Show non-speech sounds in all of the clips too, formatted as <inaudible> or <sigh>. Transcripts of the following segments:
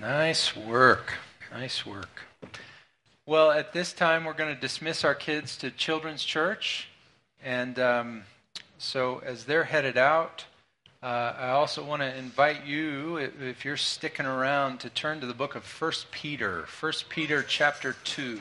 Nice work. Nice work. Well, at this time, we're going to dismiss our kids to Children's Church. And um, so, as they're headed out, uh, I also want to invite you, if you're sticking around, to turn to the book of 1 Peter. 1 Peter chapter 2.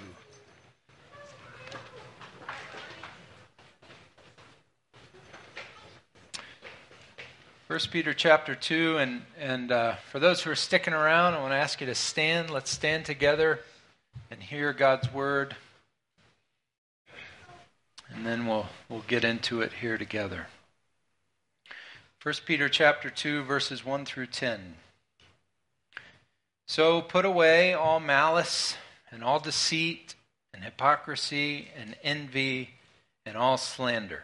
1 Peter chapter 2, and, and uh, for those who are sticking around, I want to ask you to stand. Let's stand together and hear God's word. And then we'll, we'll get into it here together. 1 Peter chapter 2, verses 1 through 10. So put away all malice and all deceit and hypocrisy and envy and all slander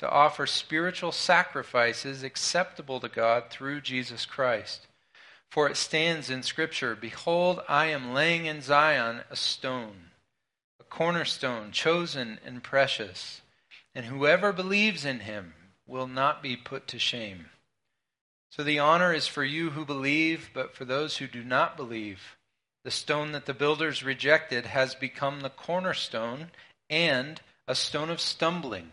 to offer spiritual sacrifices acceptable to God through Jesus Christ. For it stands in Scripture Behold, I am laying in Zion a stone, a cornerstone, chosen and precious, and whoever believes in him will not be put to shame. So the honor is for you who believe, but for those who do not believe, the stone that the builders rejected has become the cornerstone and a stone of stumbling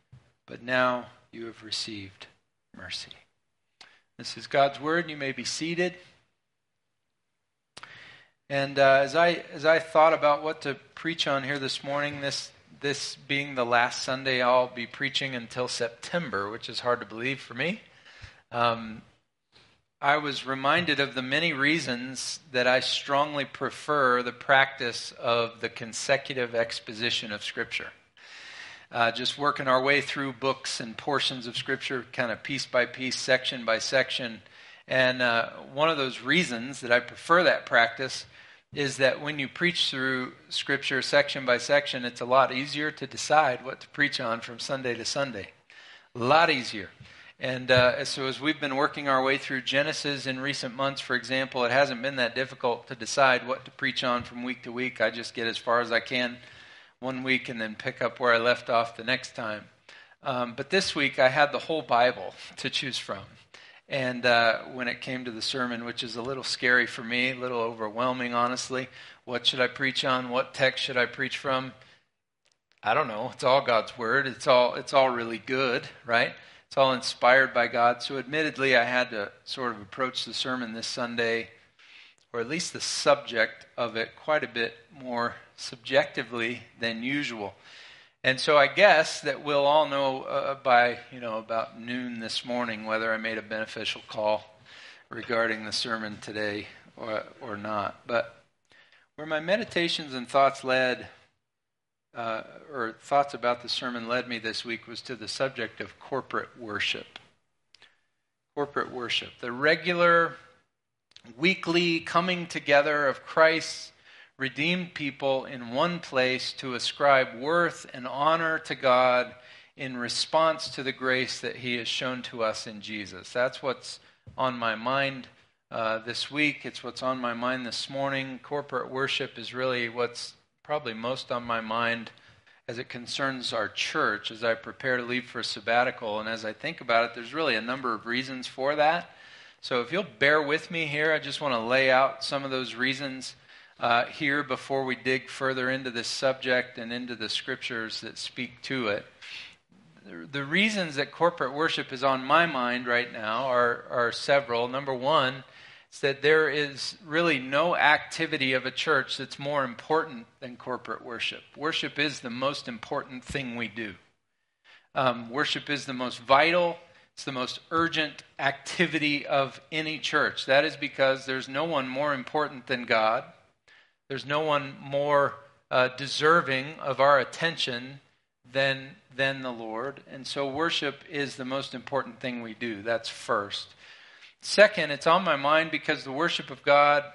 but now you have received mercy. This is God's word. You may be seated. And uh, as I as I thought about what to preach on here this morning, this this being the last Sunday I'll be preaching until September, which is hard to believe for me. Um, I was reminded of the many reasons that I strongly prefer the practice of the consecutive exposition of Scripture uh, just working our way through books and portions of Scripture, kind of piece by piece, section by section. And uh, one of those reasons that I prefer that practice is that when you preach through Scripture section by section, it's a lot easier to decide what to preach on from Sunday to Sunday. A lot easier. And uh, so, as we've been working our way through Genesis in recent months, for example, it hasn't been that difficult to decide what to preach on from week to week. I just get as far as I can one week and then pick up where I left off the next time. Um, but this week I had the whole Bible to choose from. And uh, when it came to the sermon, which is a little scary for me, a little overwhelming, honestly, what should I preach on? What text should I preach from? I don't know. It's all God's word. It's all it's all really good, right? It's all inspired by God. So admittedly, I had to sort of approach the sermon this Sunday, or at least the subject of it, quite a bit more subjectively than usual. And so I guess that we'll all know uh, by, you know, about noon this morning whether I made a beneficial call regarding the sermon today or, or not. But where my meditations and thoughts led, uh, or thoughts about the sermon led me this week, was to the subject of corporate worship. Corporate worship. The regular, weekly coming together of Christ's redeemed people in one place to ascribe worth and honor to God in response to the grace that He has shown to us in Jesus. That's what's on my mind uh, this week. It's what's on my mind this morning. Corporate worship is really what's probably most on my mind as it concerns our church as I prepare to leave for sabbatical. And as I think about it, there's really a number of reasons for that. So if you'll bear with me here, I just want to lay out some of those reasons uh, here before we dig further into this subject and into the scriptures that speak to it. The reasons that corporate worship is on my mind right now are, are several. Number one, is that there is really no activity of a church that's more important than corporate worship. Worship is the most important thing we do. Um, worship is the most vital, it's the most urgent activity of any church. That is because there's no one more important than God, there's no one more uh, deserving of our attention than, than the Lord. And so worship is the most important thing we do. That's first. Second, it's on my mind because the worship of God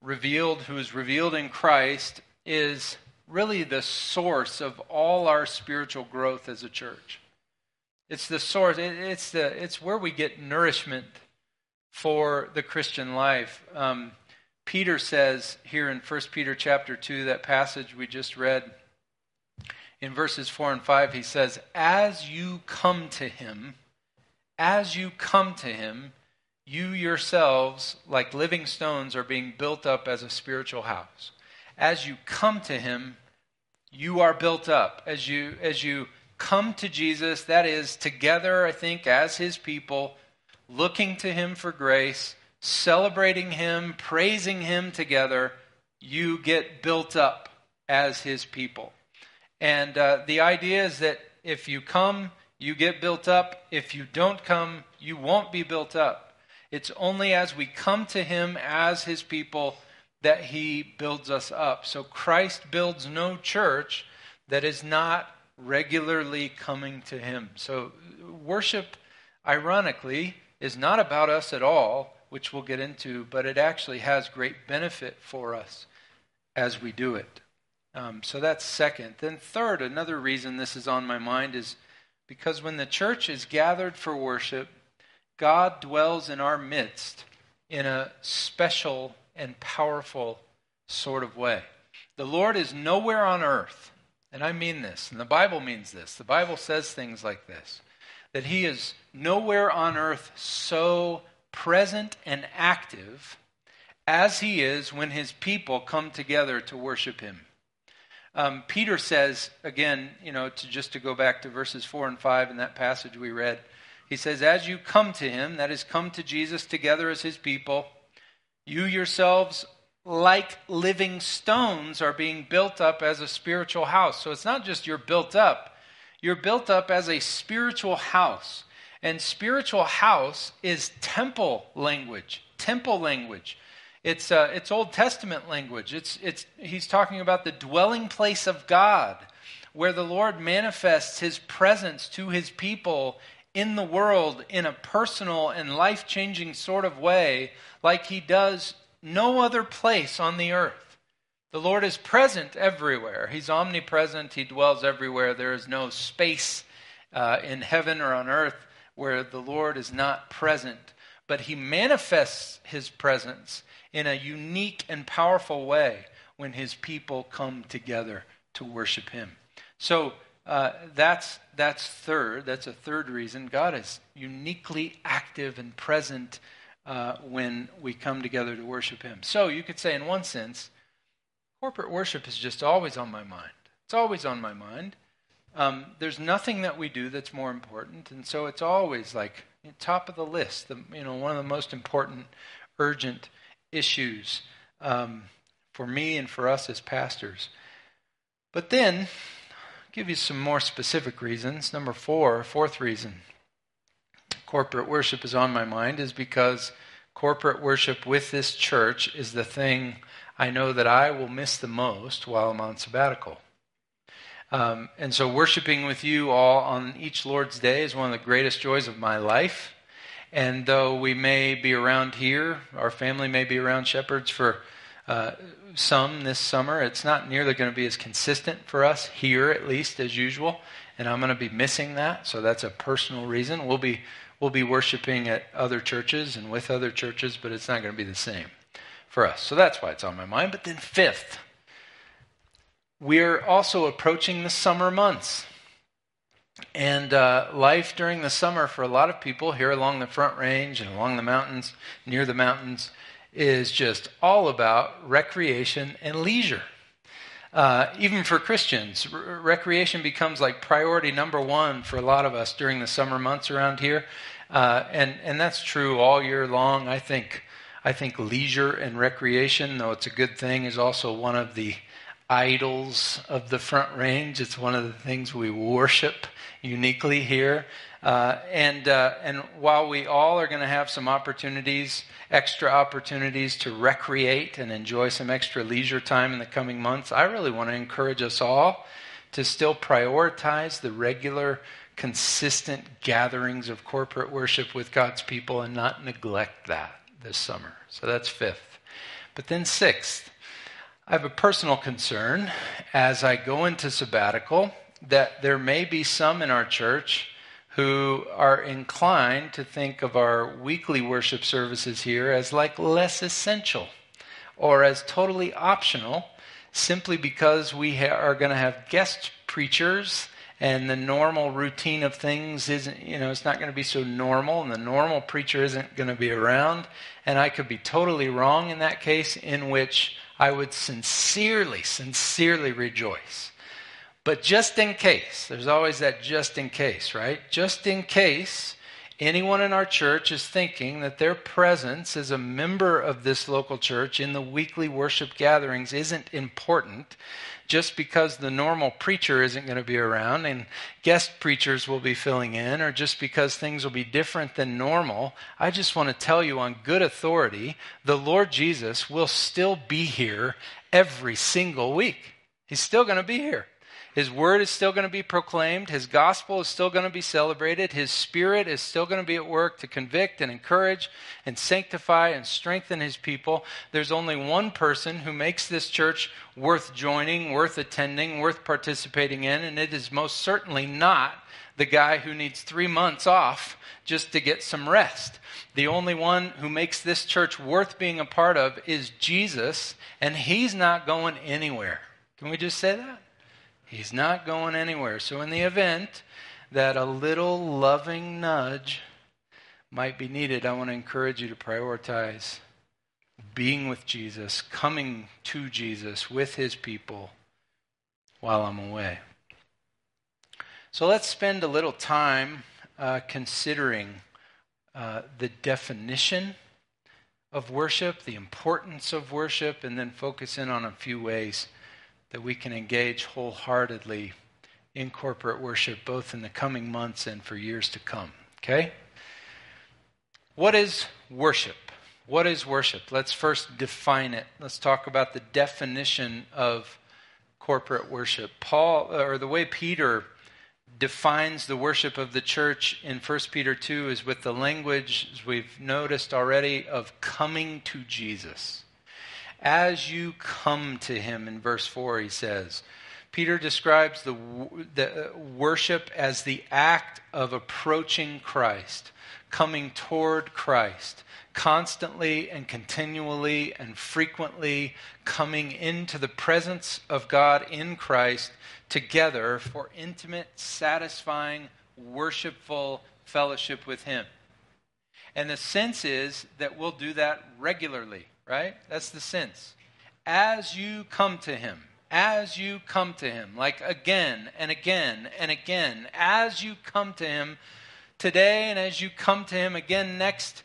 revealed, who is revealed in Christ, is really the source of all our spiritual growth as a church. It's the source, it's, the, it's where we get nourishment for the Christian life. Um, Peter says here in 1 Peter chapter 2, that passage we just read, in verses 4 and 5, he says, As you come to him, as you come to him, you yourselves, like living stones, are being built up as a spiritual house. As you come to Him, you are built up. As you, as you come to Jesus, that is, together, I think, as His people, looking to Him for grace, celebrating Him, praising Him together, you get built up as His people. And uh, the idea is that if you come, you get built up. If you don't come, you won't be built up. It's only as we come to Him as His people that He builds us up. So Christ builds no church that is not regularly coming to Him. So worship, ironically, is not about us at all, which we'll get into, but it actually has great benefit for us as we do it. Um, so that's second. Then, third, another reason this is on my mind is because when the church is gathered for worship, God dwells in our midst in a special and powerful sort of way. The Lord is nowhere on earth, and I mean this, and the Bible means this. The Bible says things like this that He is nowhere on earth so present and active as He is when His people come together to worship Him. Um, Peter says, again, you know, to just to go back to verses 4 and 5 in that passage we read, he says, As you come to him, that is, come to Jesus together as his people, you yourselves, like living stones, are being built up as a spiritual house. So it's not just you're built up, you're built up as a spiritual house. And spiritual house is temple language. Temple language. It's, uh, it's Old Testament language. It's, it's, he's talking about the dwelling place of God, where the Lord manifests his presence to his people in the world in a personal and life changing sort of way, like he does no other place on the earth. The Lord is present everywhere. He's omnipresent. He dwells everywhere. There is no space uh, in heaven or on earth where the Lord is not present. But He manifests His presence in a unique and powerful way when His people come together to worship Him. So, uh, that's, that's third. That's a third reason. God is uniquely active and present uh, when we come together to worship Him. So you could say, in one sense, corporate worship is just always on my mind. It's always on my mind. Um, there's nothing that we do that's more important, and so it's always like top of the list. The, you know, one of the most important, urgent issues um, for me and for us as pastors. But then I'll give you some more specific reasons. Number four, fourth reason corporate worship is on my mind is because corporate worship with this church is the thing I know that I will miss the most while I'm on sabbatical. Um, and so, worshiping with you all on each Lord's Day is one of the greatest joys of my life. And though we may be around here, our family may be around Shepherds for uh, some this summer. It's not nearly going to be as consistent for us here, at least as usual, and I'm going to be missing that. So that's a personal reason. We'll be we'll be worshiping at other churches and with other churches, but it's not going to be the same for us. So that's why it's on my mind. But then fifth, we're also approaching the summer months. And uh, life during the summer for a lot of people here along the Front Range and along the mountains, near the mountains, is just all about recreation and leisure. Uh, even for Christians, recreation becomes like priority number one for a lot of us during the summer months around here. Uh, and, and that's true all year long. I think I think leisure and recreation, though it's a good thing, is also one of the idols of the Front Range. It's one of the things we worship uniquely here. Uh, and, uh, and while we all are going to have some opportunities, extra opportunities to recreate and enjoy some extra leisure time in the coming months, I really want to encourage us all to still prioritize the regular, consistent gatherings of corporate worship with God's people and not neglect that this summer. So that's fifth. But then, sixth, I have a personal concern as I go into sabbatical that there may be some in our church who are inclined to think of our weekly worship services here as like less essential or as totally optional simply because we ha- are going to have guest preachers and the normal routine of things isn't you know it's not going to be so normal and the normal preacher isn't going to be around. And i could be totally wrong in that case in which i would sincerely sincerely rejoice. But just in case there's always that just in case right? Just in case anyone in our church is thinking that their presence as a member of this local church in the weekly worship gatherings isn't important just because the normal preacher isn't going to be around and guest preachers will be filling in, or just because things will be different than normal, I just want to tell you on good authority the Lord Jesus will still be here every single week. He's still going to be here. His word is still going to be proclaimed. His gospel is still going to be celebrated. His spirit is still going to be at work to convict and encourage and sanctify and strengthen his people. There's only one person who makes this church worth joining, worth attending, worth participating in, and it is most certainly not the guy who needs three months off just to get some rest. The only one who makes this church worth being a part of is Jesus, and he's not going anywhere. Can we just say that? He's not going anywhere. So, in the event that a little loving nudge might be needed, I want to encourage you to prioritize being with Jesus, coming to Jesus with his people while I'm away. So, let's spend a little time uh, considering uh, the definition of worship, the importance of worship, and then focus in on a few ways that we can engage wholeheartedly in corporate worship both in the coming months and for years to come. Okay? What is worship? What is worship? Let's first define it. Let's talk about the definition of corporate worship. Paul, or the way Peter defines the worship of the church in 1 Peter 2 is with the language, as we've noticed already, of coming to Jesus as you come to him, in verse 4, he says. Peter describes the, the uh, worship as the act of approaching Christ, coming toward Christ, constantly and continually and frequently coming into the presence of God in Christ together for intimate, satisfying, worshipful fellowship with Him. And the sense is that we'll do that regularly right? That's the sense. As you come to Him, as you come to Him, like again and again and again, as you come to Him today and as you come to Him again next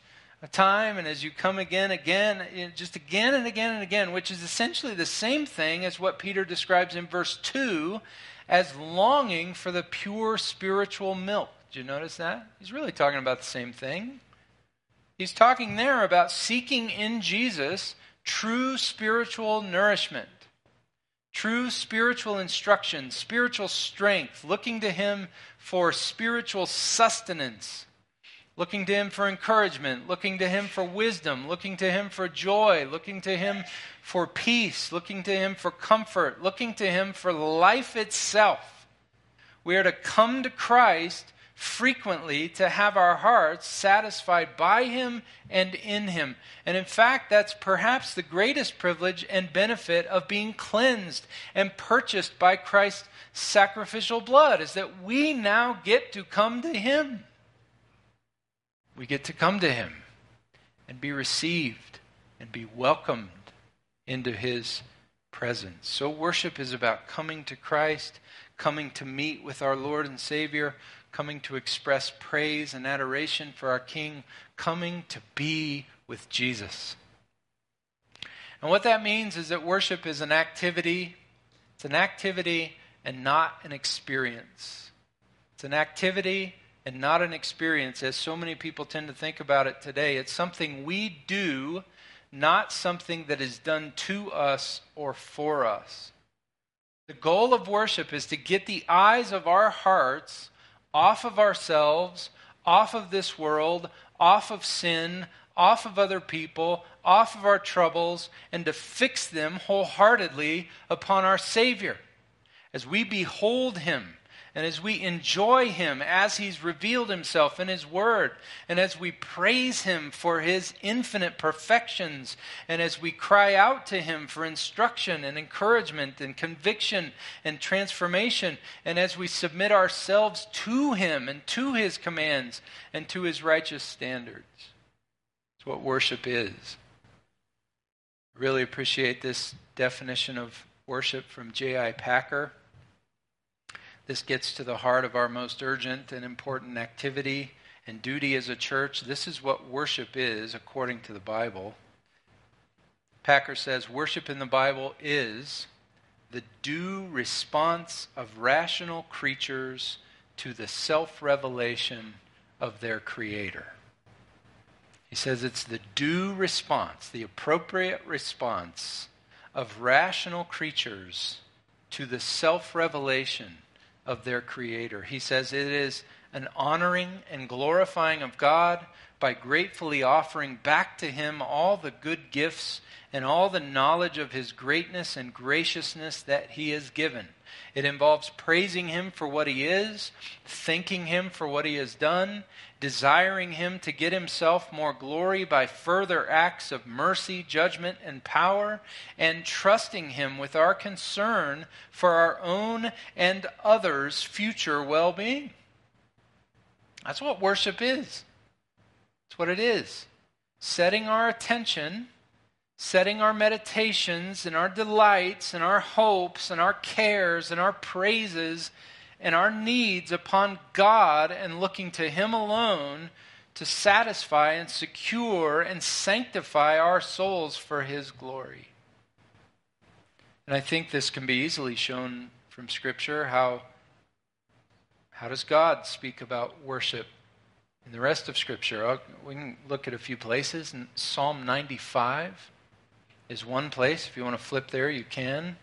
time and as you come again, again, just again and again and again, which is essentially the same thing as what Peter describes in verse 2 as longing for the pure spiritual milk. Did you notice that? He's really talking about the same thing. He's talking there about seeking in Jesus true spiritual nourishment, true spiritual instruction, spiritual strength, looking to Him for spiritual sustenance, looking to Him for encouragement, looking to Him for wisdom, looking to Him for joy, looking to Him for peace, looking to Him for comfort, looking to Him for life itself. We are to come to Christ frequently to have our hearts satisfied by Him and in Him. And in fact, that's perhaps the greatest privilege and benefit of being cleansed and purchased by Christ's sacrificial blood, is that we now get to come to Him. We get to come to Him and be received and be welcomed into His presence. So, worship is about coming to Christ, coming to meet with our Lord and Savior, coming to express praise and adoration for our King, coming to be with Jesus. And what that means is that worship is an activity. It's an activity and not an experience. It's an activity and not an experience, as so many people tend to think about it today. It's something we do, not something that is done to us or for us. The goal of worship is to get the eyes of our hearts off of ourselves, off of this world, off of sin, off of other people, off of our troubles, and to fix them wholeheartedly upon our Savior. As we behold Him, and as we enjoy Him as He's revealed Himself in His Word, and as we praise Him for His infinite perfections, and as we cry out to Him for instruction and encouragement and conviction and transformation, and as we submit ourselves to Him and to His commands and to His righteous standards. It's what worship is. I really appreciate this definition of worship from J.I. Packer. This gets to the heart of our most urgent and important activity and duty as a church. This is what worship is according to the Bible. Packer says worship in the Bible is the due response of rational creatures to the self revelation of their Creator. He says it's the due response, the appropriate response of rational creatures to the self revelation of their Creator. He says it is an honoring and glorifying of God by gratefully offering back to Him all the good gifts and all the knowledge of His greatness and graciousness that He has given. It involves praising Him for what He is, thanking Him for what He has done, desiring Him to get Himself more glory by further acts of mercy, judgment, and power, and trusting Him with our concern for our own and others' future well being. That's what worship is. That's what it is. Setting our attention setting our meditations and our delights and our hopes and our cares and our praises and our needs upon God and looking to Him alone to satisfy and secure and sanctify our souls for His glory. And I think this can be easily shown from Scripture how, how does God speak about worship in the rest of Scripture? Uh, we can look at a few places in Psalm 95 is one place. If you want to flip there, you can.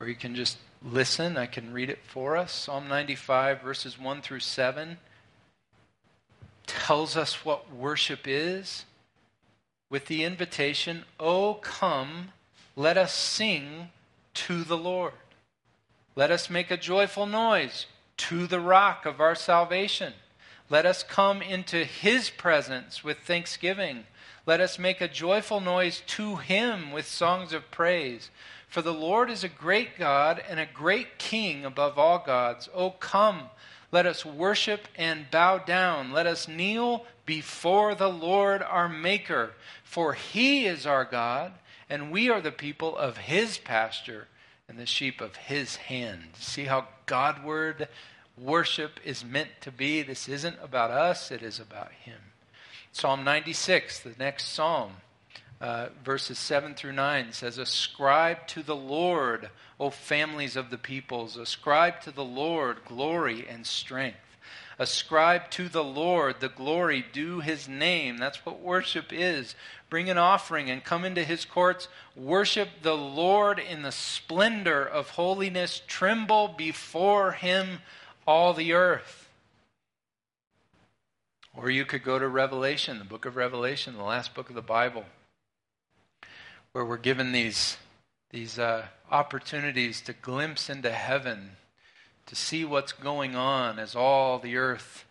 Or you can just listen. I can read it for us. Psalm 95, verses 1 through 7, tells us what worship is with the invitation, Oh, come, let us sing to the Lord. Let us make a joyful noise to the rock of our salvation. Let us come into his presence with thanksgiving. Let us make a joyful noise to him with songs of praise. For the Lord is a great God and a great King above all gods. Oh, come, let us worship and bow down. Let us kneel before the Lord our Maker. For he is our God, and we are the people of his pasture and the sheep of his hand. See how Godward worship is meant to be? This isn't about us, it is about him. Psalm 96, the next psalm, uh, verses 7 through 9 says, Ascribe to the Lord, O families of the peoples, ascribe to the Lord glory and strength. Ascribe to the Lord the glory due his name. That's what worship is. Bring an offering and come into his courts. Worship the Lord in the splendor of holiness. Tremble before him, all the earth. Or you could go to Revelation, the book of Revelation, the last book of the Bible, where we're given these, these uh, opportunities to glimpse into heaven, to see what's going on as all the earth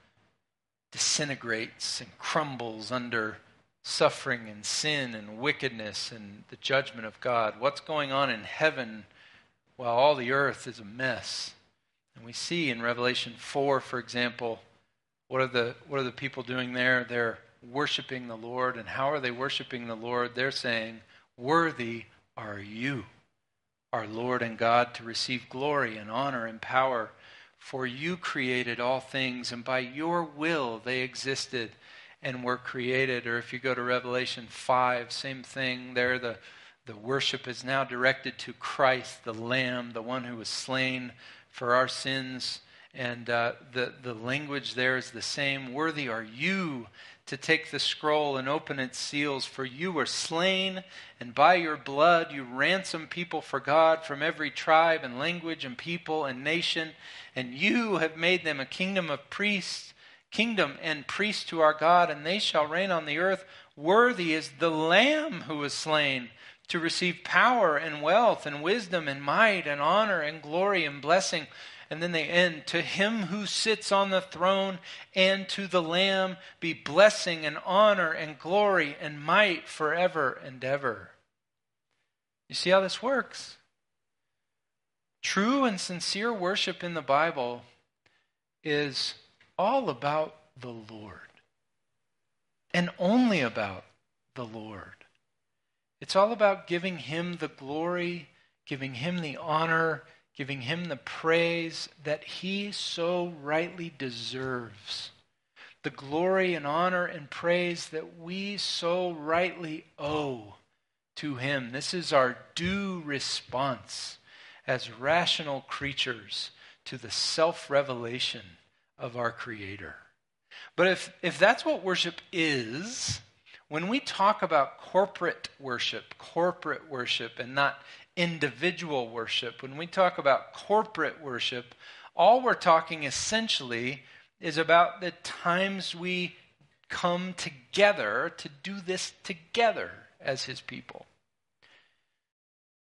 disintegrates and crumbles under suffering and sin and wickedness and the judgment of God. What's going on in heaven while all the earth is a mess? And we see in Revelation 4, for example, what are the what are the people doing there? They're worshiping the Lord, and how are they worshiping the Lord? They're saying, "Worthy are you, our Lord and God, to receive glory and honor and power, for you created all things, and by your will they existed and were created." Or if you go to Revelation 5, same thing there the the worship is now directed to Christ, the Lamb, the one who was slain for our sins. And uh, the, the language there is the same. Worthy are you to take the scroll and open its seals, for you were slain, and by your blood you ransomed people for God from every tribe and language and people and nation, and you have made them a kingdom of priests, kingdom and priests to our God, and they shall reign on the earth. Worthy is the Lamb who was slain to receive power and wealth and wisdom and might and honor and glory and blessing. And then they end To him who sits on the throne and to the Lamb be blessing and honor and glory and might forever and ever. You see how this works? True and sincere worship in the Bible is all about the Lord and only about the Lord. It's all about giving Him the glory, giving Him the honor, giving him the praise that he so rightly deserves, the glory and honor and praise that we so rightly owe to him. This is our due response as rational creatures to the self revelation of our Creator. But if, if that's what worship is, when we talk about corporate worship, corporate worship, and not individual worship, when we talk about corporate worship, all we're talking essentially is about the times we come together to do this together as his people.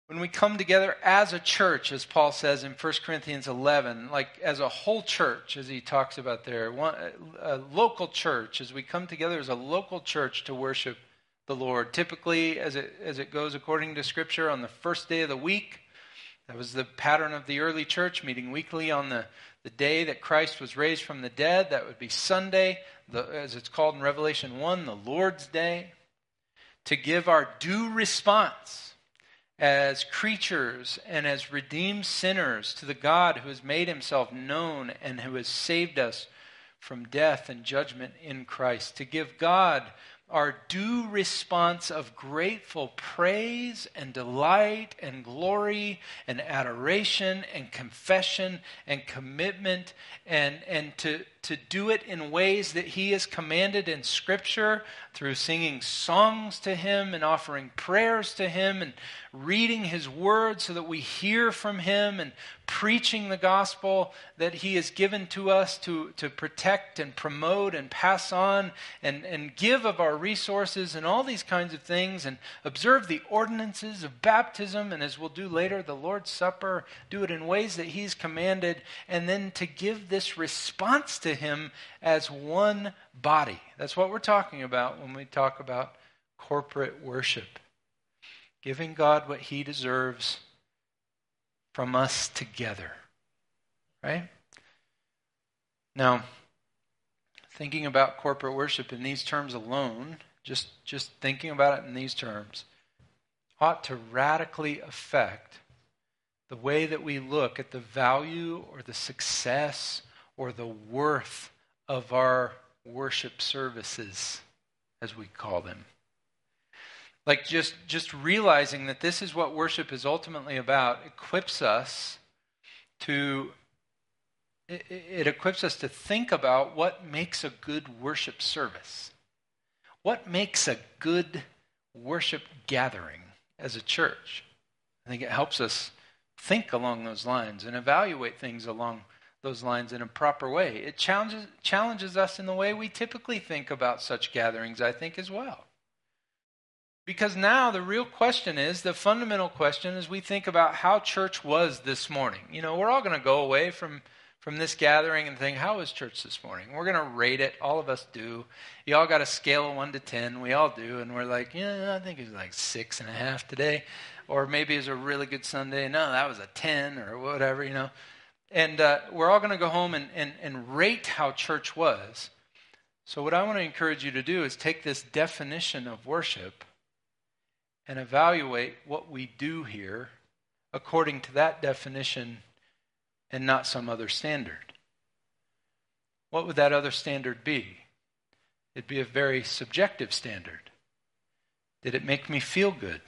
When we come together as a church, as Paul says in 1 Corinthians 11, like as a whole church, as he talks about there, one, a local church, as we come together as a local church to worship the Lord. Typically, as it, as it goes according to Scripture, on the first day of the week, that was the pattern of the early church, meeting weekly on the, the day that Christ was raised from the dead. That would be Sunday, the, as it's called in Revelation 1, the Lord's Day, to give our due response as creatures and as redeemed sinners to the God who has made himself known and who has saved us from death and judgment in Christ. To give God our due response of grateful praise and delight and glory and adoration and confession and commitment and, and to, to do it in ways that he has commanded in scripture through singing songs to him and offering prayers to him and reading his word so that we hear from him and preaching the gospel that he has given to us to, to protect and promote and pass on and, and give of our resources and all these kinds of things and observe the ordinances of baptism. And as we'll do later the lord's supper do it in ways that he's commanded. And then to give this response to him as one body. That's what we're talking about when we talk about corporate worship. Giving God what he deserves from us together. Right? Now, thinking about corporate worship in these terms alone, just, just thinking about it in these terms, ought to radically affect the way that we look at the value or the success or the worth of our worship services, as we call them. Like just, just realizing that this is what worship is ultimately about equips us to it, equips us to think about what makes a good worship service. What makes a good worship gathering as a church? I think it helps us think along those lines and evaluate things along those lines in a proper way. It challenges, challenges us in the way we typically think about such gatherings, I think, as well. Because now the real question is the fundamental question as we think about how church was this morning. You know, we're all going to go away from, from this gathering and think, how was church this morning? We're going to rate it. All of us do. You all got a scale of 1 to 10. We all do. And we're like, yeah, I think it was like six and a half today. Or maybe it was a really good Sunday. No, that was a 10 or whatever, you know. And uh, we're all going to go home and, and, and rate how church was. So, what I want to encourage you to do is take this definition of worship and evaluate what we do here according to that definition and not some other standard. What would that other standard be? It'd be a very subjective standard. Did it make me feel good?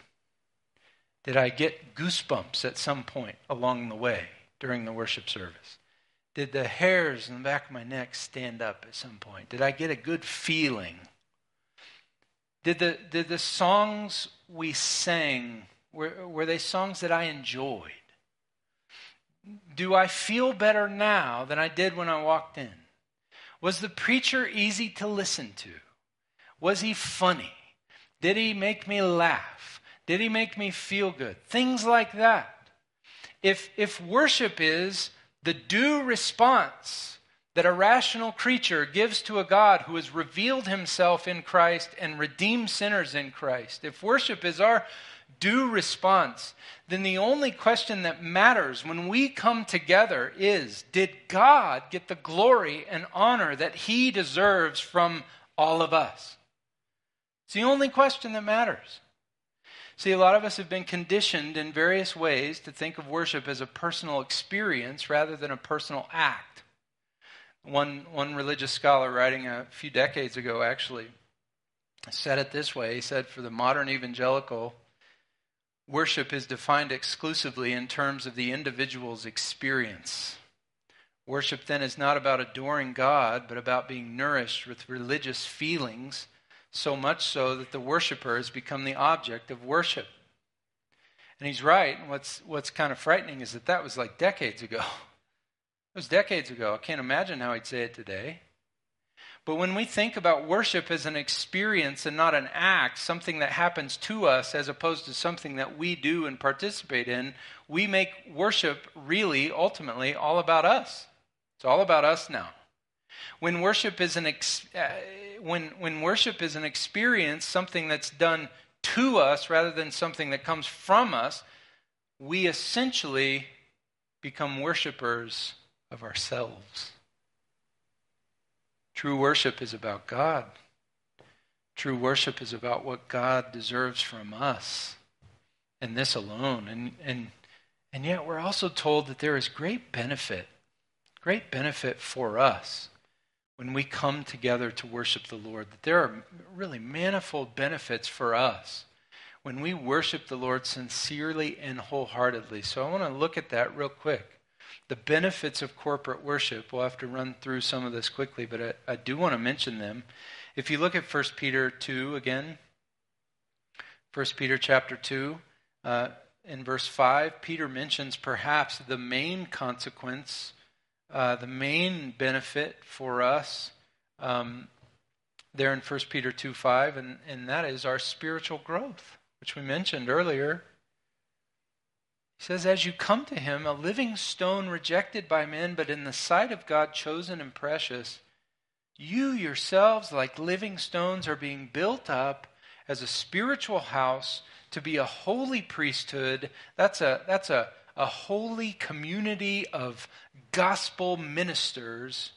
Did I get goosebumps at some point along the way during the worship service? Did the hairs in the back of my neck stand up at some point? Did I get a good feeling? Did the, did the songs we sang, were, were they songs that I enjoyed? Do I feel better now than I did when I walked in? Was the preacher easy to listen to? Was he funny? Did he make me laugh? Did he make me feel good? Things like that. If, if worship is the due response that a rational creature gives to a God who has revealed himself in Christ and redeemed sinners in Christ, if worship is our due response, then the only question that matters when we come together is Did God get the glory and honor that he deserves from all of us? It's the only question that matters. See, a lot of us have been conditioned in various ways to think of worship as a personal experience rather than a personal act. One, one religious scholar, writing a few decades ago, actually said it this way He said, For the modern evangelical, worship is defined exclusively in terms of the individual's experience. Worship then is not about adoring God, but about being nourished with religious feelings so much so that the worshiper has become the object of worship. And he's right. What's, what's kind of frightening is that that was like decades ago. <laughs> It was decades ago. I can't imagine how he'd say it today. But when we think about worship as an experience and not an act, something that happens to us as opposed to something that we do and participate in, we make worship really, ultimately, all about us. It's all about us now. When worship is an ex- uh, when when worship is an experience, something that's done to us rather than something that comes from us, we essentially become worshipers of ourselves. True worship is about God. True worship is about what God deserves from us and this alone. And, and, and yet, we're also told that there is great benefit, great benefit for us when we come together to worship the Lord, that there are really manifold benefits for us when we worship the Lord sincerely and wholeheartedly. So I want to look at that real quick. The benefits of corporate worship, we'll have to run through some of this quickly, but I, I do want to mention them. If you look at 1 Peter 2 again, 1 Peter chapter 2, uh, in verse 5, Peter mentions perhaps the main consequence uh, the main benefit for us um, there in 1 Peter 2 5, and, and that is our spiritual growth, which we mentioned earlier. He says, As you come to him, a living stone rejected by men, but in the sight of God chosen and precious, you yourselves, like living stones, are being built up as a spiritual house to be a holy priesthood. That's a, that's a, a holy community of gospel ministers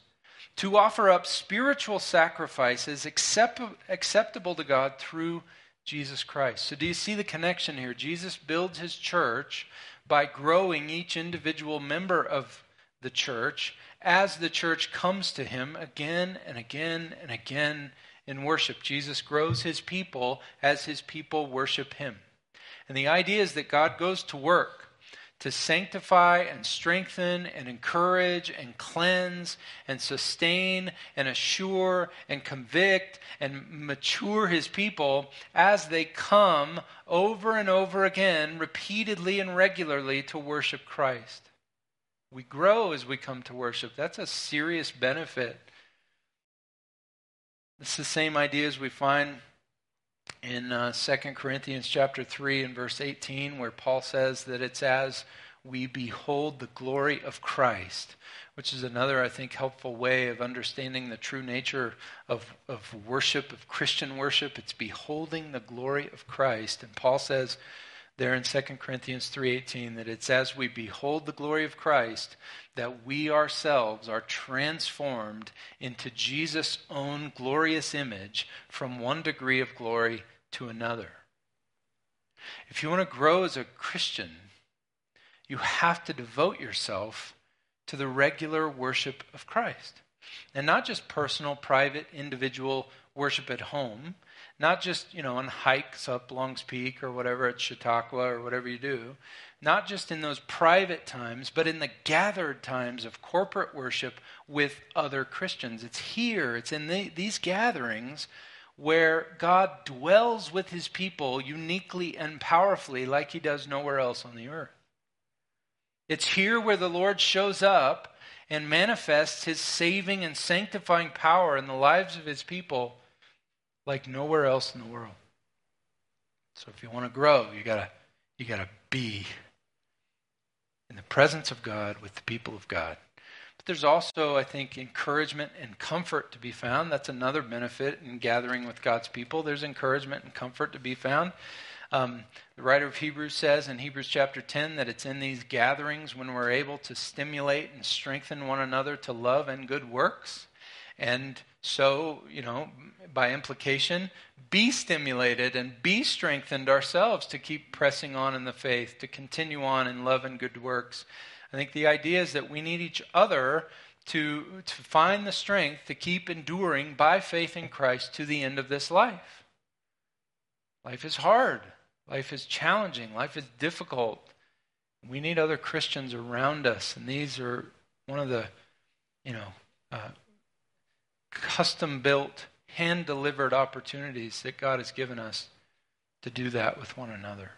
to offer up spiritual sacrifices accept, acceptable to God through Jesus Christ. So, do you see the connection here? Jesus builds his church by growing each individual member of the church as the church comes to him again and again and again in worship. Jesus grows his people as his people worship him. And the idea is that God goes to work to sanctify and strengthen and encourage and cleanse and sustain and assure and convict and mature his people as they come over and over again, repeatedly and regularly to worship Christ. We grow as we come to worship. That's a serious benefit. It's the same ideas we find in uh, 2 Corinthians chapter 3 and verse 18 where Paul says that it's as we behold the glory of Christ, which is another, I think, helpful way of understanding the true nature of, of worship, of Christian worship. It's beholding the glory of Christ. And Paul says there in 2 Corinthians 3:18 that it's as we behold the glory of Christ that we ourselves are transformed into Jesus' own glorious image from one degree of glory to another. If you want to grow as a Christian, you have to devote yourself to the regular worship of Christ. And not just personal, private, individual worship at home, not just, you know, on hikes up Longs Peak or whatever at Chautauqua or whatever you do, not just in those private times, but in the gathered times of corporate worship with other Christians. It's here, it's in the, these gatherings where God dwells with his people uniquely and powerfully like he does nowhere else on the earth. It's here where the Lord shows up and manifests his saving and sanctifying power in the lives of his people like nowhere else in the world. So if you want to grow, you got to you got to be in the presence of God with the people of God. But there's also, I think, encouragement and comfort to be found. That's another benefit in gathering with God's people. There's encouragement and comfort to be found. Um, the writer of Hebrews says in Hebrews chapter 10 that it's in these gatherings when we're able to stimulate and strengthen one another to love and good works. And so, you know, by implication, be stimulated and be strengthened ourselves to keep pressing on in the faith, to continue on in love and good works. I think the idea is that we need each other to, to find the strength to keep enduring by faith in Christ to the end of this life. Life is hard. Life is challenging. Life is difficult. We need other Christians around us, and these are one of the, you know, uh, custom built, hand delivered opportunities that God has given us to do that with one another.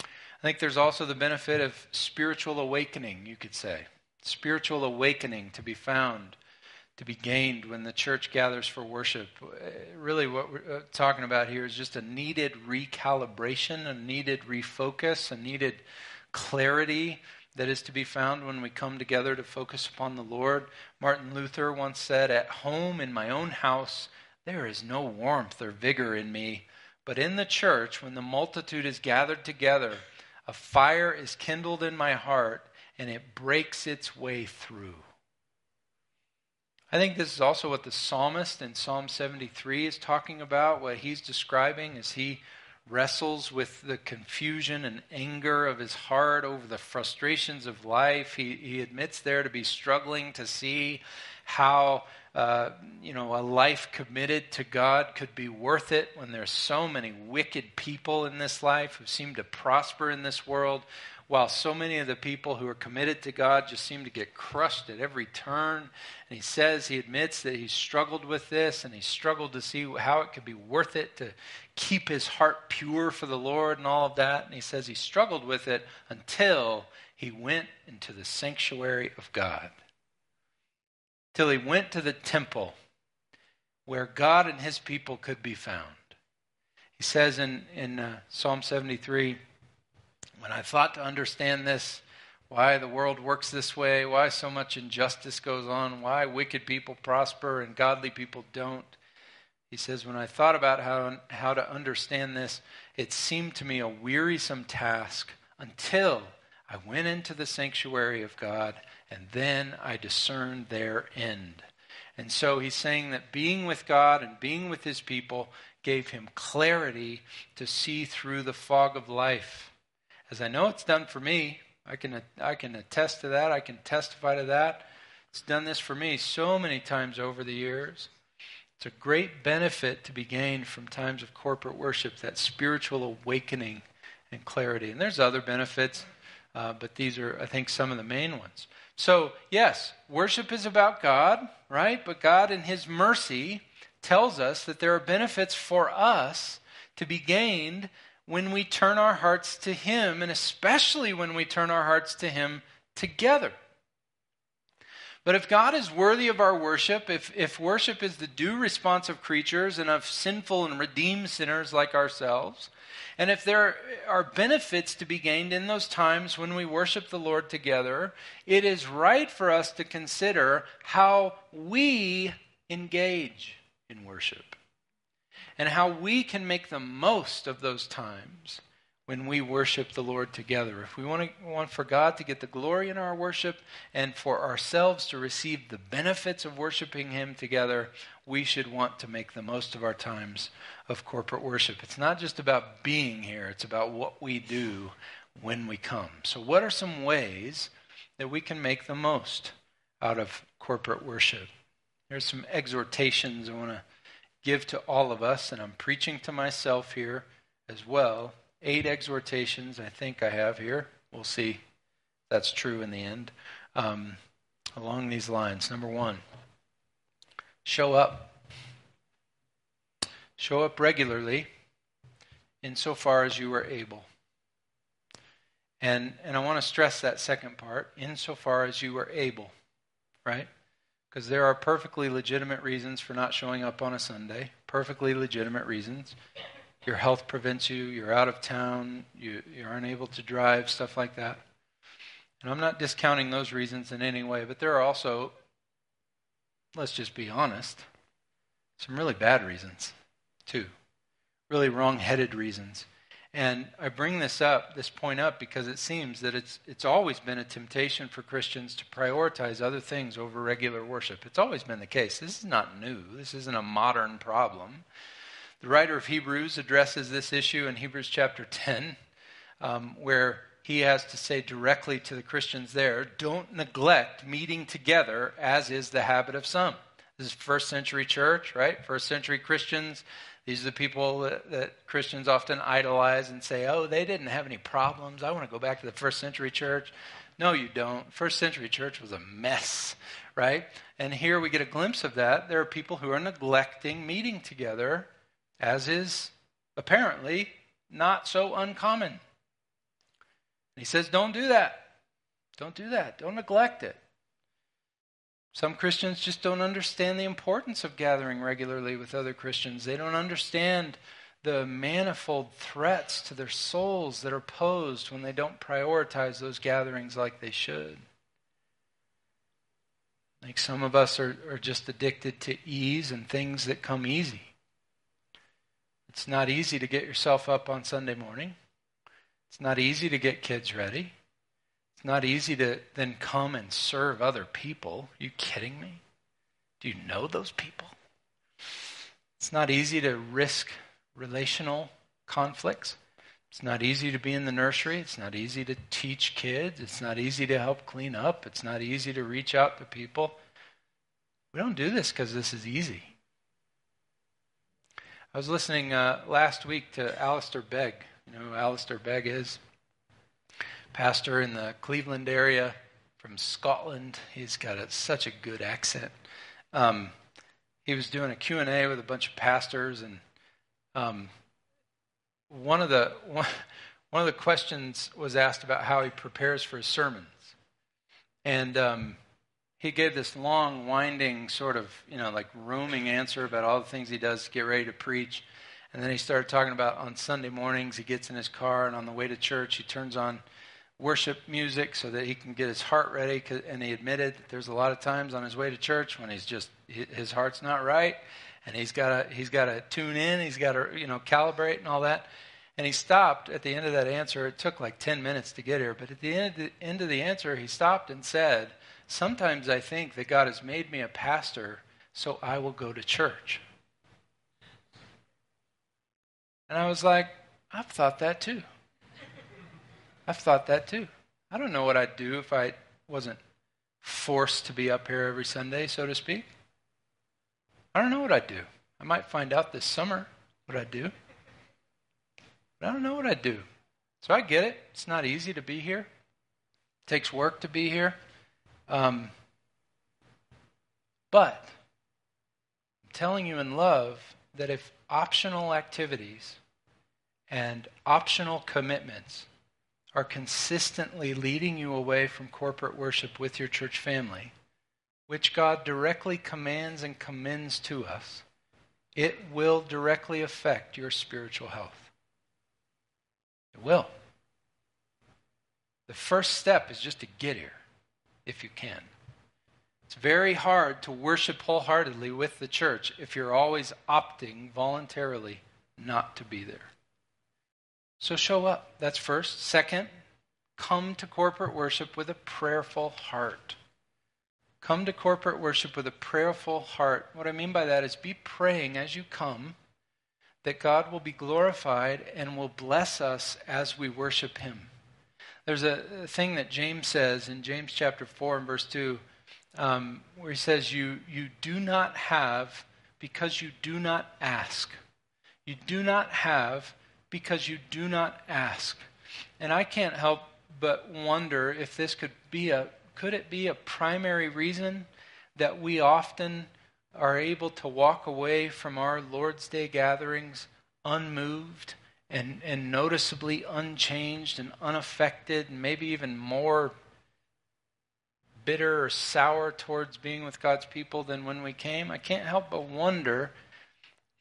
I think there's also the benefit of spiritual awakening, you could say. Spiritual awakening to be found, to be gained when the church gathers for worship. Really, what we're uh, talking about here is just a needed recalibration, a needed refocus, a needed clarity that is to be found when we come together to focus upon the Lord. Martin Luther once said, At home in my own house, there is no warmth or vigor in me. But in the church, when the multitude is gathered together, a fire is kindled in my heart and it breaks its way through. I think this is also what the psalmist in Psalm 73 is talking about, what he's describing as he wrestles with the confusion and anger of his heart over the frustrations of life. He, he admits there to be struggling to see how uh, you know a life committed to God could be worth it when there's so many wicked people in this life who seem to prosper in this world while so many of the people who are committed to God just seem to get crushed at every turn. And he says, he admits that he struggled with this and he struggled to see how it could be worth it to keep his heart pure for the Lord and all of that. And he says he struggled with it until he went into the sanctuary of God. Till he went to the temple where God and his people could be found. He says in, in uh, Psalm 73, when I thought to understand this, why the world works this way, why so much injustice goes on, why wicked people prosper and godly people don't, he says, When I thought about how, how to understand this, it seemed to me a wearisome task until I went into the sanctuary of God and then I discerned their end. And so he's saying that being with God and being with his people gave him clarity to see through the fog of life as I know it's done for me. I can, I can attest to that. I can testify to that. It's done this for me so many times over the years. It's a great benefit to be gained from times of corporate worship, that spiritual awakening and clarity. And there's other benefits, uh, but these are, I think, some of the main ones. So, yes, worship is about God, right? But God, in His mercy, tells us that there are benefits for us to be gained when we turn our hearts to Him, and especially when we turn our hearts to Him together. But if God is worthy of our worship, if, if worship is the due response of creatures and of sinful and redeemed sinners like ourselves, and if there are benefits to be gained in those times when we worship the Lord together, it is right for us to consider how we engage in worship and how we can make the most of those times when we worship the Lord together. If we want, to, want for God to get the glory in our worship and for ourselves to receive the benefits of worshiping Him together, we should want to make the most of our times of corporate worship. It's not just about being here, it's about what we do when we come. So, what are some ways that we can make the most out of corporate worship? There's some exhortations I want to give to all of us, and I'm preaching to myself here as well. Eight exhortations I think I have here. We'll see that's true in the end. Um, along these lines. Number one, show up. Show up regularly insofar as you are able. And, and I want to stress that second part, insofar as you are able, right? Because there are perfectly legitimate reasons for not showing up on a Sunday, perfectly legitimate reasons. Your health prevents you, you're out of town, you, you aren't able to drive, stuff like that. And I'm not discounting those reasons in any way, but there are also, let's just be honest, some really bad reasons, too. Really wrong headed reasons. And I bring this up, this point up, because it seems that it's, it's always been a temptation for Christians to prioritize other things over regular worship. It's always been the case. This is not new, this isn't a modern problem. The writer of Hebrews addresses this issue in Hebrews chapter 10, um, where he has to say directly to the Christians there don't neglect meeting together, as is the habit of some. This is first century church, right? First century Christians these are the people that, that, Christians often idolize and say, oh, they didn't have any problems. I want to go back to the first century church. No, you don't. First century church was a mess, right? And here we get a glimpse of that. There are people who are neglecting meeting together, as is apparently not so uncommon. And he says, don't do that. Don't do that. Don't neglect it. Some Christians just don't understand the importance of gathering regularly with other Christians. They don't understand the manifold threats to their souls that are posed when they don't prioritize those gatherings like they should. Like some of us are, are just addicted to ease and things that come easy. It's not easy to get yourself up on Sunday morning. It's not easy to get kids ready. It's not easy to then come and serve other people. Are you kidding me? Do you know those people? It's not easy to risk relational conflicts. It's not easy to be in the nursery. It's not easy to teach kids. It's not easy to help clean up. It's not easy to reach out to people. We don't do this because this is easy. I was listening uh, last week to Alistair Begg. You know who Alistair Begg is? Pastor in the Cleveland area from Scotland. He's got a, such a good accent. Um, he was doing a Q&A with a bunch of pastors, and um, one of the one, <laughs> one of the questions was asked about how he prepares for his sermons, and um, he gave this long, winding sort of you know like roaming answer about all the things he does to get ready to preach. And then he started talking about on Sunday mornings, he gets in his car and on the way to church, he turns on worship music so that he can get his heart ready. And he admitted that there's a lot of times on his way to church when he's just his heart's not right, and he's got to he's got to tune in, he's got to you know calibrate and all that. And he stopped at the end of that answer. It took like ten minutes to get here, but at the end of the, end of the answer, he stopped and said, "Sometimes I think that God has made me a pastor, so I will go to church." And I was like, I've thought that too. I've thought that too. I don't know what I'd do if I wasn't forced to be up here every Sunday, so to speak. I don't know what I'd do. I might find out this summer what I'd do. But I don't know what I'd do. So I get it. It's not easy to be here. It takes work to be here. Um, but I'm telling you in love that if optional activities and optional commitments are consistently leading you away from corporate worship with your church family, which God directly commands and commends to us, it will directly affect your spiritual health. It will. The first step is just to get here, if you can. It's very hard to worship wholeheartedly with the church if you're always opting voluntarily not to be there. So show up. That's first. Second, come to corporate worship with a prayerful heart. Come to corporate worship with a prayerful heart. What I mean by that is be praying as you come that God will be glorified and will bless us as we worship Him. There's a thing that James says in James chapter 4 and verse 2, um, where he says, you, you do not have because you do not ask. You do not have because you do not ask. And I can't help but wonder if this could be a could it be a primary reason that we often are able to walk away from our Lord's Day gatherings unmoved and, and noticeably unchanged and unaffected, and maybe even more bitter or sour towards being with God's people than when we came, I can't help but wonder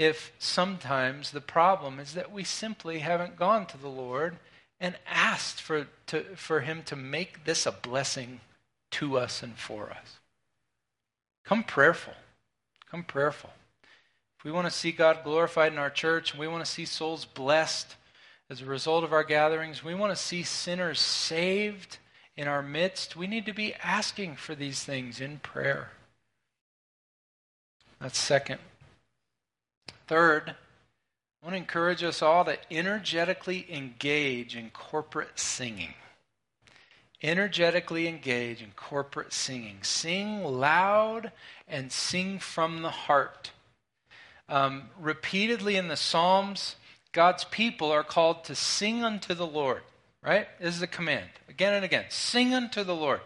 if sometimes the problem is that we simply haven't gone to the Lord and asked for, to, for Him to make this a blessing to us and for us. Come prayerful. Come prayerful. If we want to see God glorified in our church, we want to see souls blessed as a result of our gatherings, we want to see sinners saved in our midst, we need to be asking for these things in prayer. That's second. Third, I want to encourage us all to energetically engage in corporate singing. Energetically engage in corporate singing. Sing loud and sing from the heart. Um, repeatedly in the Psalms, God's people are called to sing unto the Lord right? This is the command again and again. Sing unto the Lord.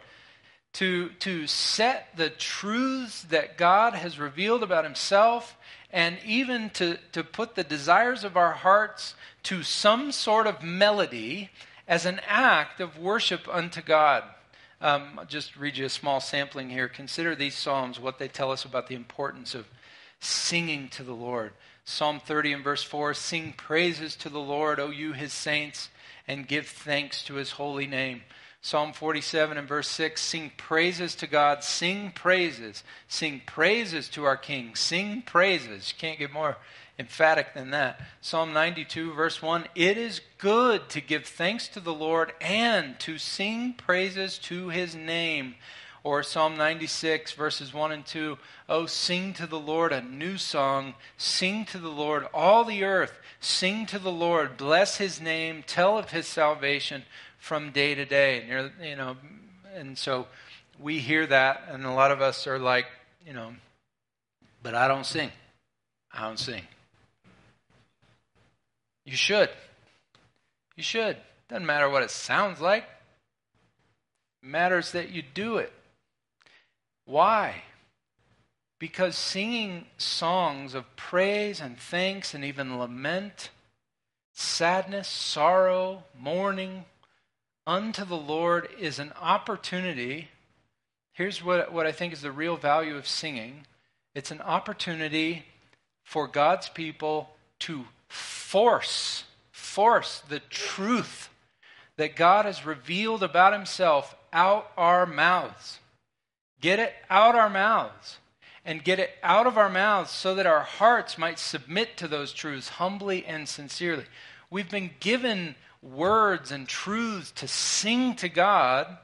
To, to set the truths that God has revealed about himself and even to, to put the desires of our hearts to some sort of melody as an act of worship unto God. Um, I'll just read you a small sampling here. Consider these Psalms, what they tell us about the importance of singing to the Lord. Psalm 30 and verse 4 Sing praises to the Lord, O you his saints and give thanks to his holy name. Psalm 47 and verse 6 Sing praises to God, sing praises, sing praises to our King, sing praises. You can't get more emphatic than that. Psalm 92, verse 1 It is good to give thanks to the Lord and to sing praises to his name. Or Psalm 96, verses 1 and 2 Oh, sing to the Lord a new song. Sing to the Lord, all the earth. Sing to the Lord. Bless his name. Tell of his salvation from day to day. And, you know, and so we hear that, and a lot of us are like, you know, but I don't sing. I don't sing. You should. You should. Doesn't matter what it sounds like. It matters that you do it. Why? Because singing songs of praise and thanks and even lament, sadness, sorrow, mourning unto the Lord is an opportunity. Here's what, what I think is the real value of singing it's an opportunity for God's people to force, force the truth that God has revealed about himself out our mouths. Get it out our mouths and get it out of our mouths so that our hearts might submit to those truths humbly and sincerely. We've been given words and truths to sing to God,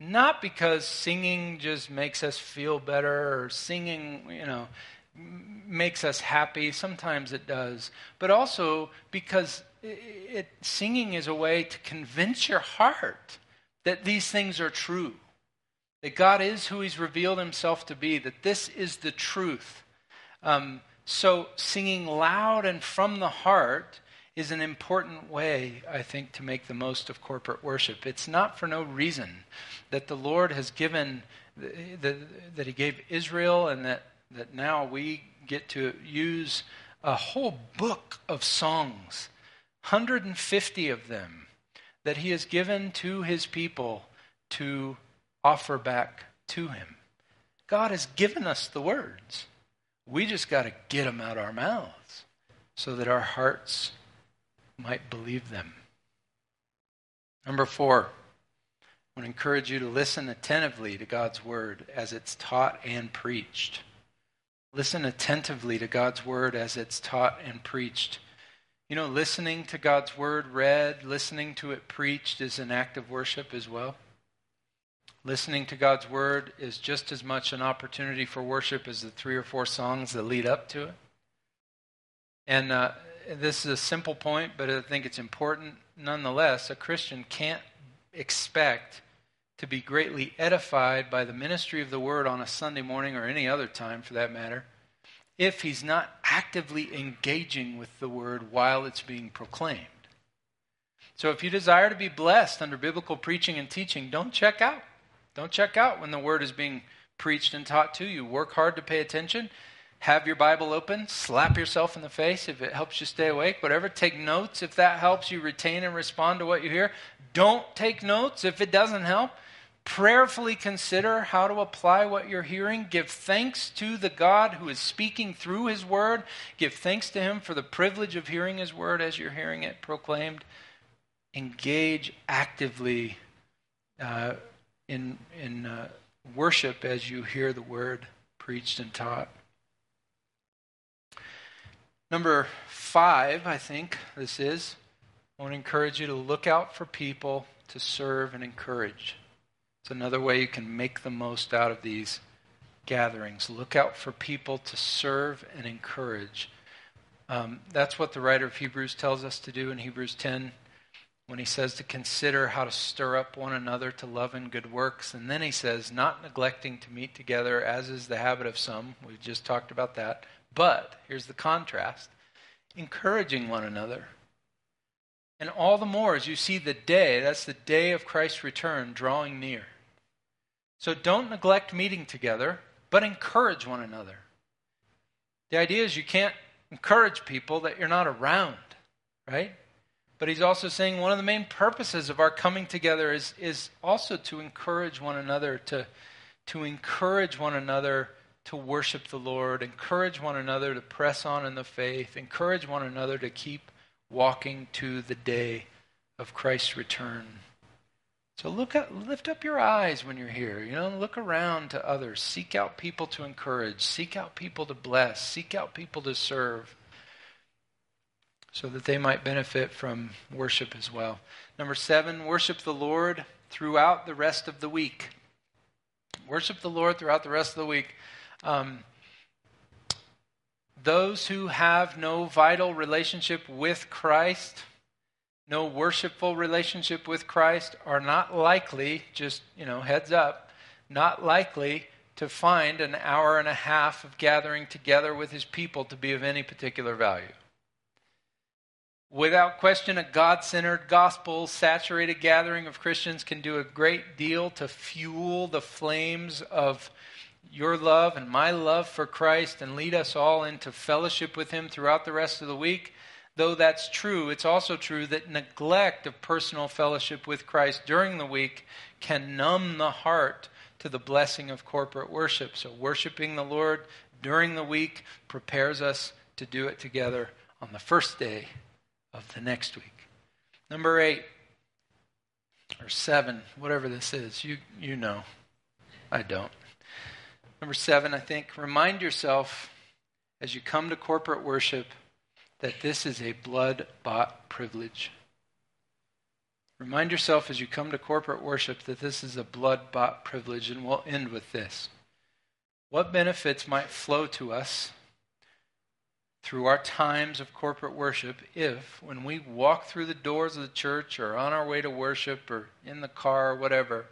not because singing just makes us feel better or singing, you know, makes us happy. Sometimes it does. But also because it, it, singing is a way to convince your heart that these things are true that God is who He's revealed Himself to be, that this is the truth. Um, so, singing loud and from the heart is an important way, I think, to make the most of corporate worship. It's not for no reason that the Lord has given, the, the, that He gave Israel, and that, that now we get to use a whole book of songs, 150 of them, that He has given to His people to offer back to Him. God has given us the words. We just got to get them out of our mouths so that our hearts might believe them. Number four, I want to encourage you to listen attentively to God's word as it's taught and preached. Listen attentively to God's word as it's taught and preached. You know, listening to God's word read, listening to it preached is an act of worship as well. Listening to God's word is just as much an opportunity for worship as the three or four songs that lead up to it. And uh, this is a simple point, but I think it's important nonetheless. A Christian can't expect to be greatly edified by the ministry of the word on a Sunday morning or any other time for that matter if he's not actively engaging with the word while it's being proclaimed. So if you desire to be blessed under biblical preaching and teaching, don't check out. Don't check out when the word is being preached and taught to you. Work hard to pay attention. Have your Bible open. Slap yourself in the face if it helps you stay awake. Whatever. Take notes if that helps you retain and respond to what you hear. Don't take notes if it doesn't help. Prayerfully consider how to apply what you're hearing. Give thanks to the God who is speaking through His Word. Give thanks to Him for the privilege of hearing His Word as you're hearing it proclaimed. Engage actively uh, in, in uh, worship as you hear the Word preached and taught. Number five, I think this is, I want to encourage you to look out for people to serve and encourage. It's another way you can make the most out of these gatherings. Look out for people to serve and encourage. Um, that's what the writer of Hebrews tells us to do in Hebrews 10 when he says to consider how to stir up one another to love and good works. And then he says, not neglecting to meet together, as is the habit of some. We've just talked about that. But here's the contrast encouraging one another and all the more as you see the day, that's the day of Christ's return, drawing near. So don't neglect meeting together, but encourage one another. The idea is you can't encourage people that you're not around, right? But he's also saying one of the main purposes of our coming together is, is also to encourage one another, to, to encourage one another to worship the Lord, encourage one another to press on in the faith, encourage one another to keep walking to the day of Christ's return. So look at, lift up your eyes when you're here. You know, look around to others. Seek out people to encourage. Seek out people to bless. Seek out people to serve so that they might benefit from worship as well. Number seven, worship the Lord throughout the rest of the week. Worship the Lord throughout the rest of the week. Um, those who have no vital relationship with Christ, no worshipful relationship with Christ, are not likely, just, you know, heads up, not likely to find an hour and a half of gathering together with his people to be of any particular value. Without question, a God centered, gospel saturated gathering of Christians can do a great deal to fuel the flames of your love and my love for Christ and lead us all into fellowship with Him throughout the rest of the week. Though that's true, it's also true that neglect of personal fellowship with Christ during the week can numb the heart to the blessing of corporate worship. So, worshiping the Lord during the week prepares us to do it together on the first day of the next week. Number eight, or seven, whatever this is, you, you know. I don't. Number seven, I think, remind yourself as you come to corporate worship that this is a blood bought privilege. Remind yourself as you come to corporate worship that this is a blood bought privilege, and we'll end with this. What benefits might flow to us through our times of corporate worship if, when we walk through the doors of the church or on our way to worship or in the car or whatever,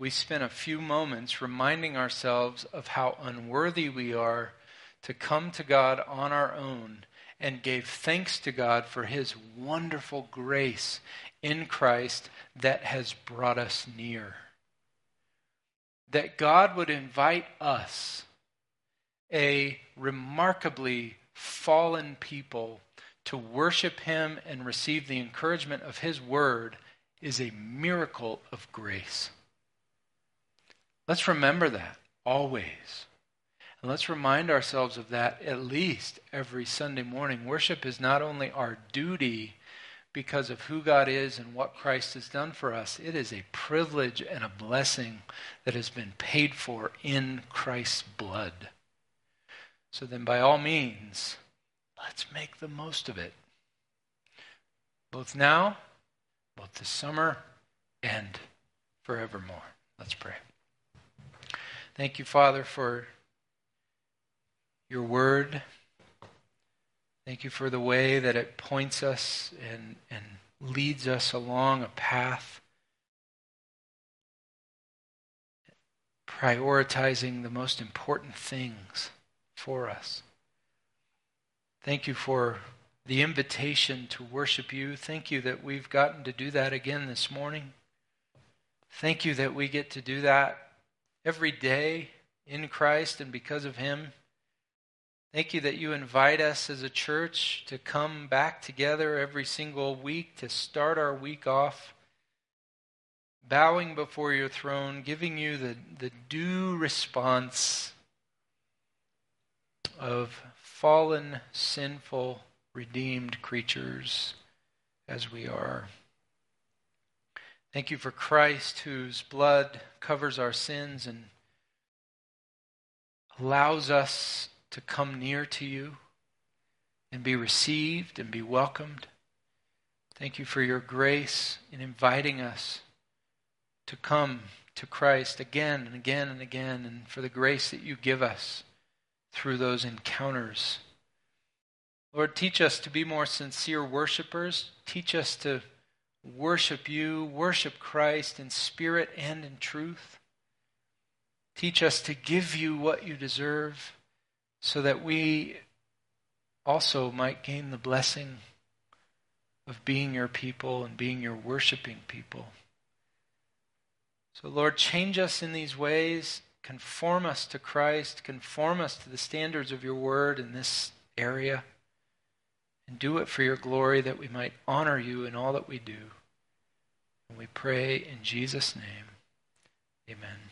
we spent a few moments reminding ourselves of how unworthy we are to come to God on our own and gave thanks to God for his wonderful grace in Christ that has brought us near. That God would invite us, a remarkably fallen people, to worship him and receive the encouragement of his word is a miracle of grace. Let's remember that always. And let's remind ourselves of that at least every Sunday morning. Worship is not only our duty because of who God is and what Christ has done for us, it is a privilege and a blessing that has been paid for in Christ's blood. So then, by all means, let's make the most of it. Both now, both this summer, and forevermore. Let's pray. Thank you, Father, for your word. Thank you for the way that it points us and, and leads us along a path, prioritizing the most important things for us. Thank you for the invitation to worship you. Thank you that we've gotten to do that again this morning. Thank you that we get to do that every day in Christ and because of Him. Thank you that you invite us as a church to come back together every single week to start our week off bowing before your throne, giving you the, the due response of fallen, sinful, redeemed creatures as we are. Thank you for Christ, whose blood covers our sins and allows us to come near to you and be received and be welcomed. Thank you for your grace in inviting us to come to Christ again and again and again, and for the grace that you give us through those encounters. Lord, teach us to be more sincere worshipers. Teach us to worship you, worship Christ in spirit and in truth. Teach us to give you what you deserve so that we also might gain the blessing of being your people and being your worshiping people. So, Lord, change us in these ways, conform us to Christ, conform us to the standards of your word in this area, and do it for your glory that we might honor you in all that we do. And we pray in Jesus' name. Amen.